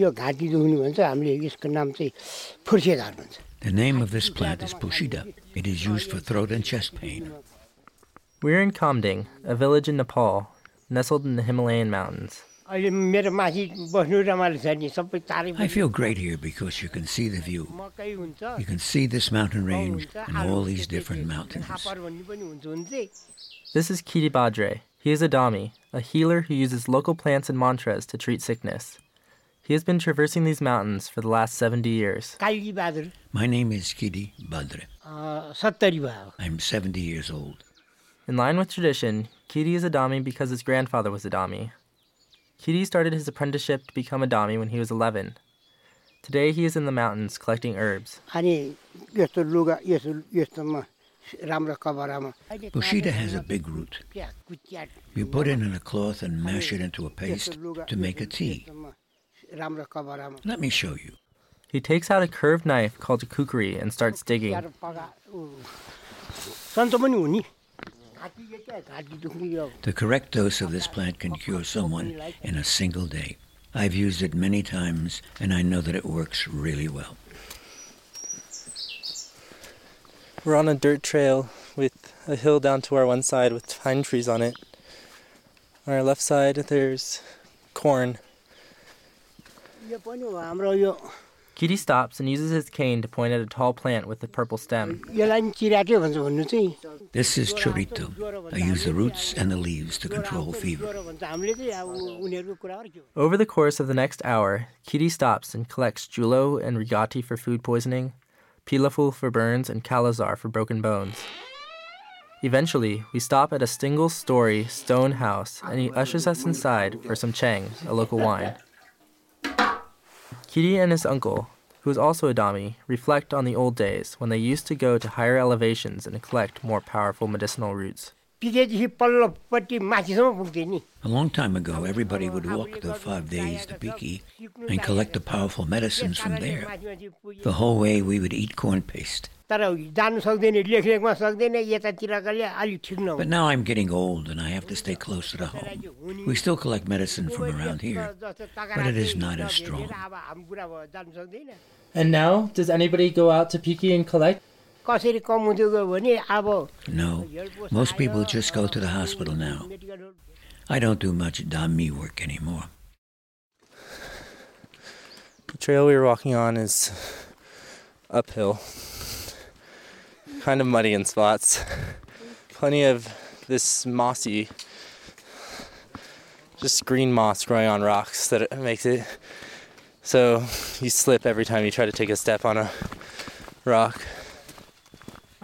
यो घाँटी दुख्ने भन्छ हामीले यसको नाम चाहिँ फुर्सेदार भन्छ The name of this plant is Pushida. It is used for throat and chest pain. We're in Kamding, a village in Nepal, nestled in the Himalayan mountains. अहिले मेरो माथि बस्नु रमाइलो छ नि सबै चारै I feel great here because you can see the view. मकै हुन्छ You can see this mountain range हुन्छ, and आलु all हुन्छ, these के different के mountains. फापर भन्ने पनि हुन्छ हुन चाहिँ This is Kiti Badre. He is a Dami, a healer who uses local plants and mantras to treat sickness. He has been traversing these mountains for the last 70 years. My name is Kidi Badre. I'm 70 years old. In line with tradition, Kidi is a Dami because his grandfather was a Dami. Kidi started his apprenticeship to become a Dami when he was 11. Today he is in the mountains collecting herbs. Bushida has a big root. You put it in a cloth and mash it into a paste to make a tea. Let me show you. He takes out a curved knife called a kukri and starts digging. The correct dose of this plant can cure someone in a single day. I've used it many times and I know that it works really well. We're on a dirt trail with a hill down to our one side with pine trees on it. On our left side, there's corn. Kitty stops and uses his cane to point at a tall plant with a purple stem. This is chorito. I use the roots and the leaves to control fever. Over the course of the next hour, Kitty stops and collects Julo and Rigati for food poisoning, Pilaful for burns, and Kalazar for broken bones. Eventually, we stop at a single story stone house and he ushers us inside for some chang, a local wine. Kitty and his uncle, who is also a Dami, reflect on the old days when they used to go to higher elevations and collect more powerful medicinal roots. पिकेदेखि पल्लोपट्टि माथिसम्म पुग्थ्यो नि A long time ago, everybody would walk the five days to Piki and collect the powerful medicines from there. माथि माथि पुग्यो The whole way, we would eat corn paste. तर जानु सक्दैन लेखलेखमा सक्दैन यतातिरकाले अलिक ठिक But नहुन्छ now I'm getting old and I have to stay closer to home. We still collect medicine from around here, but it is not as strong. अब हाम्रो बुढा भयो जानु सक्दैन And now, does anybody go out to Piki and collect? कसरी कम हुँदै गयो भने अब No, most people just go to the hospital now. I don't do much Dami work anymore. The trail we were walking on is uphill, kind of muddy in spots. Plenty of this mossy, just green moss growing on rocks that it makes it so you slip every time you try to take a step on a rock.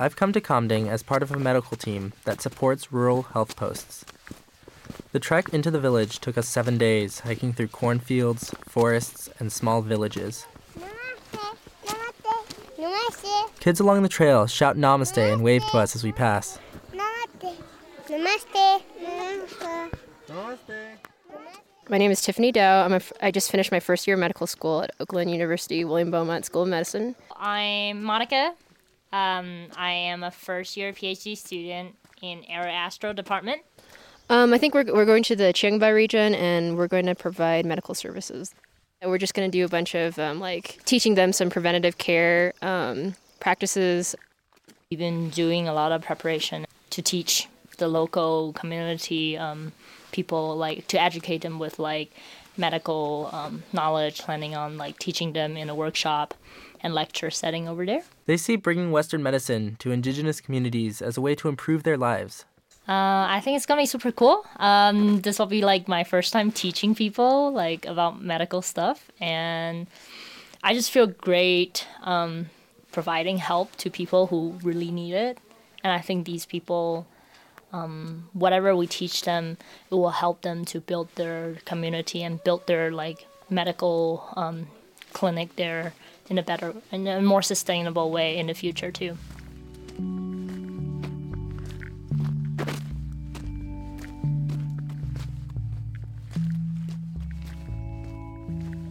I've come to Kamding as part of a medical team that supports rural health posts. The trek into the village took us seven days, hiking through cornfields, forests, and small villages. Namaste. Namaste. Namaste. Kids along the trail shout namaste and wave to us as we pass. Namaste. Namaste. Namaste. My name is Tiffany Dow. I'm a f- I just finished my first year of medical school at Oakland University William Beaumont School of Medicine. I'm Monica. Um, I am a first year PhD student in Aeroastro department. Um, I think we're, we're going to the Chiangbai region and we're going to provide medical services. And We're just going to do a bunch of um, like teaching them some preventative care um, practices. We've been doing a lot of preparation to teach the local community um, people, like to educate them with like medical um, knowledge, planning on like teaching them in a workshop and lecture setting over there. They see bringing Western medicine to indigenous communities as a way to improve their lives. Uh, I think it's gonna be super cool. Um, this will be like my first time teaching people like about medical stuff, and I just feel great um, providing help to people who really need it. And I think these people, um, whatever we teach them, it will help them to build their community and build their like medical um, clinic there in a better, in a more sustainable way in the future too.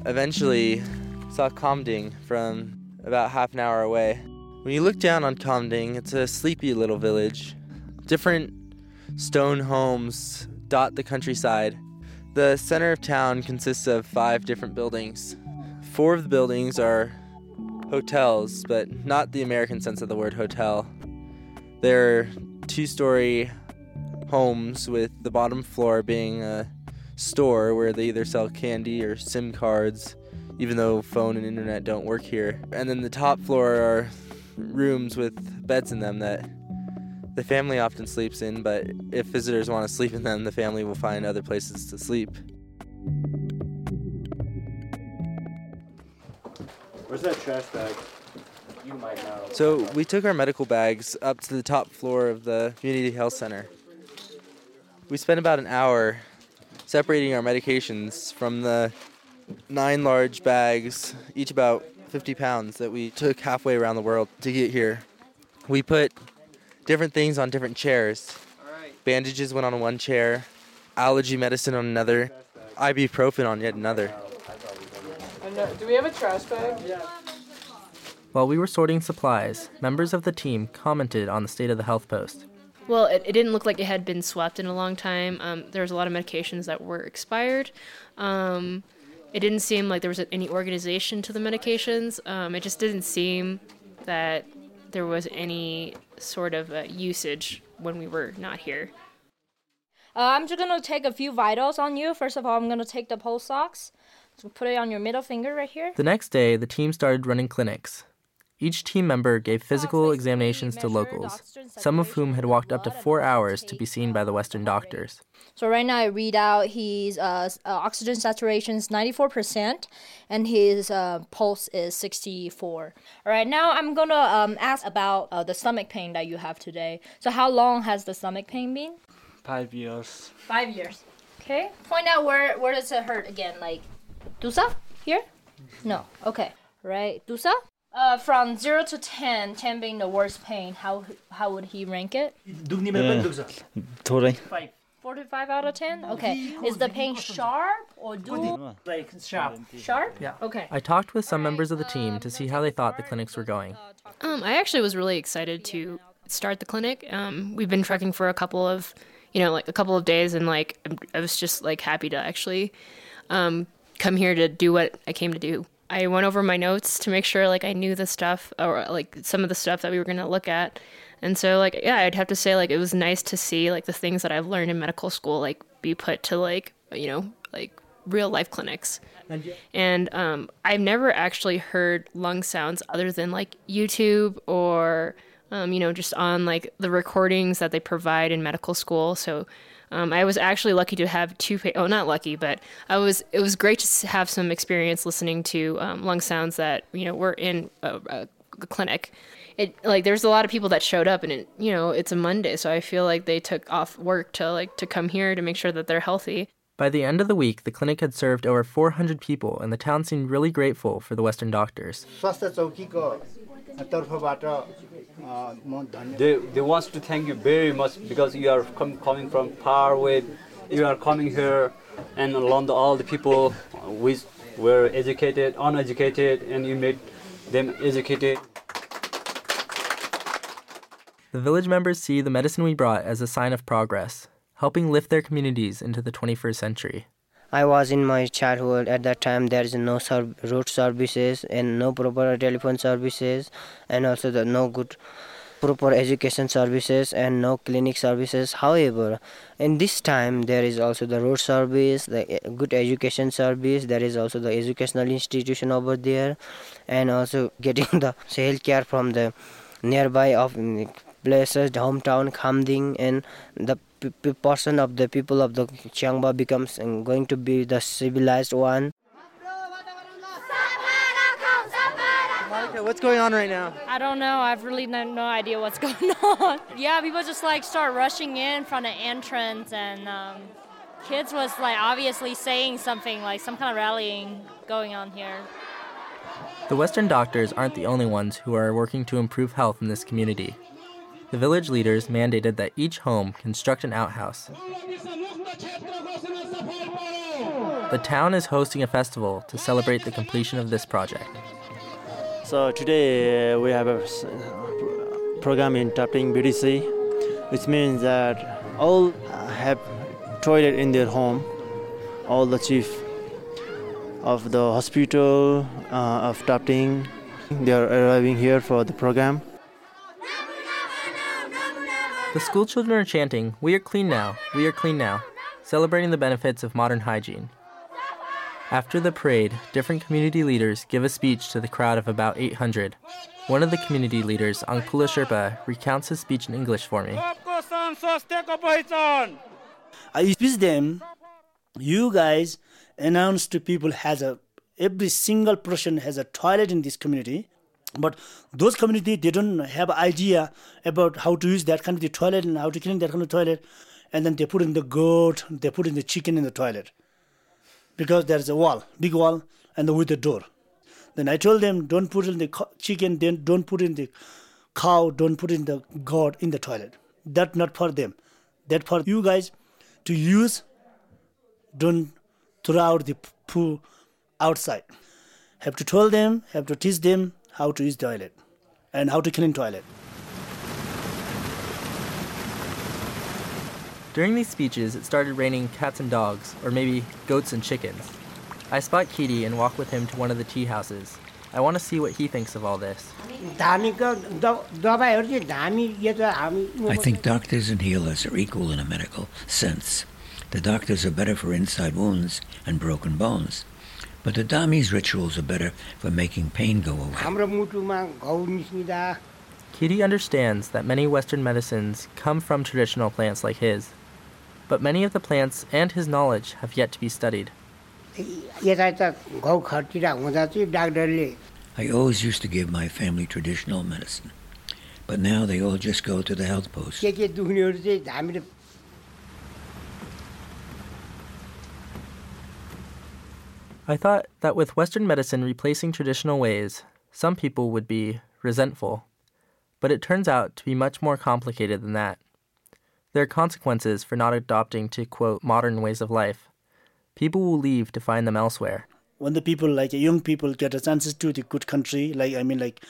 Eventually, saw Kamding from about half an hour away. When you look down on Kamding, it's a sleepy little village. Different stone homes dot the countryside. The center of town consists of five different buildings. Four of the buildings are hotels, but not the American sense of the word hotel. They're two story homes with the bottom floor being a store where they either sell candy or SIM cards, even though phone and internet don't work here. And then the top floor are rooms with beds in them that the family often sleeps in, but if visitors want to sleep in them, the family will find other places to sleep. Where's that trash bag? You might know. So we took our medical bags up to the top floor of the community health center. We spent about an hour separating our medications from the nine large bags, each about 50 pounds, that we took halfway around the world to get here. We put different things on different chairs. Bandages went on one chair, allergy medicine on another, ibuprofen on yet another. do we have a trash bag? Yeah. While we were sorting supplies, members of the team commented on the state of the health post. Well, it, it didn't look like it had been swept in a long time. Um, there was a lot of medications that were expired. Um, it didn't seem like there was any organization to the medications. Um, it just didn't seem that there was any sort of uh, usage when we were not here. Uh, I'm just gonna take a few vitals on you. First of all, I'm gonna take the pulse ox. So put it on your middle finger right here. The next day, the team started running clinics. Each team member gave physical examinations to locals, some of whom had walked up to four hours to be seen by the Western doctors. So right now I read out his uh, uh, oxygen saturation is 94% and his uh, pulse is 64. All right, now I'm gonna um, ask about uh, the stomach pain that you have today. So how long has the stomach pain been? Five years. Five years. Okay. Point out where where does it hurt again? Like, Dusa here? No. Okay. Right. Dusa. Uh, from 0 to 10, 10 being the worst pain, how how would he rank it? Uh, totally. 4 to 5 out of 10? Okay. Is the pain sharp or dual? Like sharp. Sharp? Yeah. Okay. I talked with some members of the uh, team to see how they thought the clinics were going. Um, I actually was really excited to start the clinic. Um, we've been trekking for a couple of, you know, like a couple of days and like I was just like happy to actually um, come here to do what I came to do. I went over my notes to make sure like I knew the stuff or like some of the stuff that we were going to look at. And so like yeah, I'd have to say like it was nice to see like the things that I've learned in medical school like be put to like, you know, like real life clinics. And um, I've never actually heard lung sounds other than like YouTube or, um, you know, just on like the recordings that they provide in medical school. So um, I was actually lucky to have two. Pa- oh, not lucky, but I was. It was great to have some experience listening to um, lung sounds that you know were in a, a, a clinic. It like there's a lot of people that showed up, and it you know it's a Monday, so I feel like they took off work to like to come here to make sure that they're healthy. By the end of the week, the clinic had served over 400 people, and the town seemed really grateful for the Western doctors स्वास्थ्य चौकीको तर्फबाट अ, म धन्यवाद They, they want to thank you very much because you are com- coming from far away. You are coming here and along the, all the people which were educated, uneducated, and you made them educated. The village members see the medicine we brought as a sign of progress, helping lift their communities into the 21st century. I was in my childhood. At that time, there is no road services and no proper telephone services, and also the no good proper education services and no clinic services. However, in this time, there is also the road service, the e- good education service. There is also the educational institution over there, and also getting the health care from the nearby of mm, places, hometown Khamding, and the person of the people of the Chiangba becomes going to be the civilized one. Monica, what's going on right now? I don't know. I've really no, no idea what's going on. yeah, people just like start rushing in from the entrance, and um, kids was like obviously saying something like some kind of rallying going on here. The Western doctors aren't the only ones who are working to improve health in this community. The village leaders mandated that each home construct an outhouse. The town is hosting a festival to celebrate the completion of this project. So today uh, we have a uh, program in Taping BDC, which means that all uh, have toilet in their home. all the chief of the hospital uh, of Tapting. They are arriving here for the program. The school children are chanting, We are clean now, we are clean now, celebrating the benefits of modern hygiene. After the parade, different community leaders give a speech to the crowd of about 800. One of the community leaders, Angpula Sherpa, recounts his speech in English for me. I speak them, you guys announce to people has a every single person has a toilet in this community but those community they don't have idea about how to use that kind of the toilet and how to clean that kind of toilet. And then they put in the goat they put in the chicken in the toilet. Because there's a wall big wall and with the door. Then i told them don't put in the chicken then don't put in the cow don't put in the goat in the toilet. That not for them. That for you guys to use. Don't throw out the poo outside. Have to tell them have to teach them how to use toilet and how to clean toilet. During these speeches, it started raining cats and dogs, or maybe goats and chickens. I spot Kitty and walk with him to one of the tea houses. I want to see what he thinks of all this. I think doctors and healers are equal in a medical sense. The doctors are better for inside wounds and broken bones. But the Dami's rituals are better for making pain go away. Kitty understands that many Western medicines come from traditional plants like his, but many of the plants and his knowledge have yet to be studied. I always used to give my family traditional medicine, but now they all just go to the health post. I thought that with Western medicine replacing traditional ways, some people would be resentful. But it turns out to be much more complicated than that. There are consequences for not adopting to quote modern ways of life. People will leave to find them elsewhere. When the people like young people get a chance to the good country, like I mean like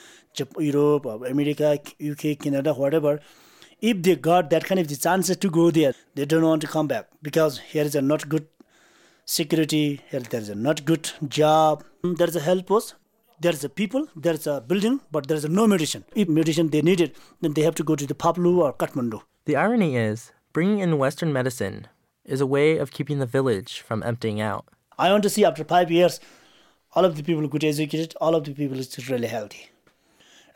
Europe or America, UK, Canada, whatever, if they got that kind of the chances to go there, they don't want to come back because here is a not good security, there's a not good job, there's a health post, there's a people, there's a building, but there's no medicine. If medicine they need it, then they have to go to the Phaplu or Kathmandu. The irony is, bringing in Western medicine is a way of keeping the village from emptying out. I want to see after five years, all of the people good educated, all of the people is really healthy,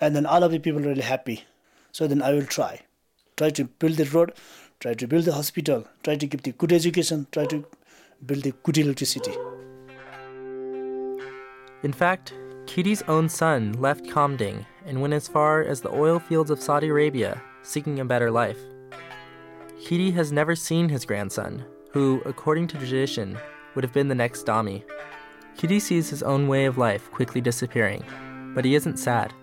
and then all of the people really happy. So then I will try, try to build the road, try to build the hospital, try to give the good education, try to build a good electricity. In fact, Kitty's own son left Kamding and went as far as the oil fields of Saudi Arabia seeking a better life. Kitty has never seen his grandson, who, according to tradition, would have been the next Dami. Kitty sees his own way of life quickly disappearing, but he isn't sad.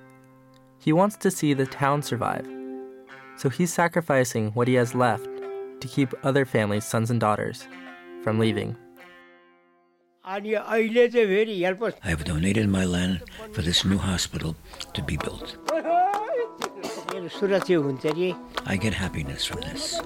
He wants to see the town survive, so he's sacrificing what he has left to keep other families' sons and daughters from leaving. I have donated my land for this new hospital to be built. I get happiness from this.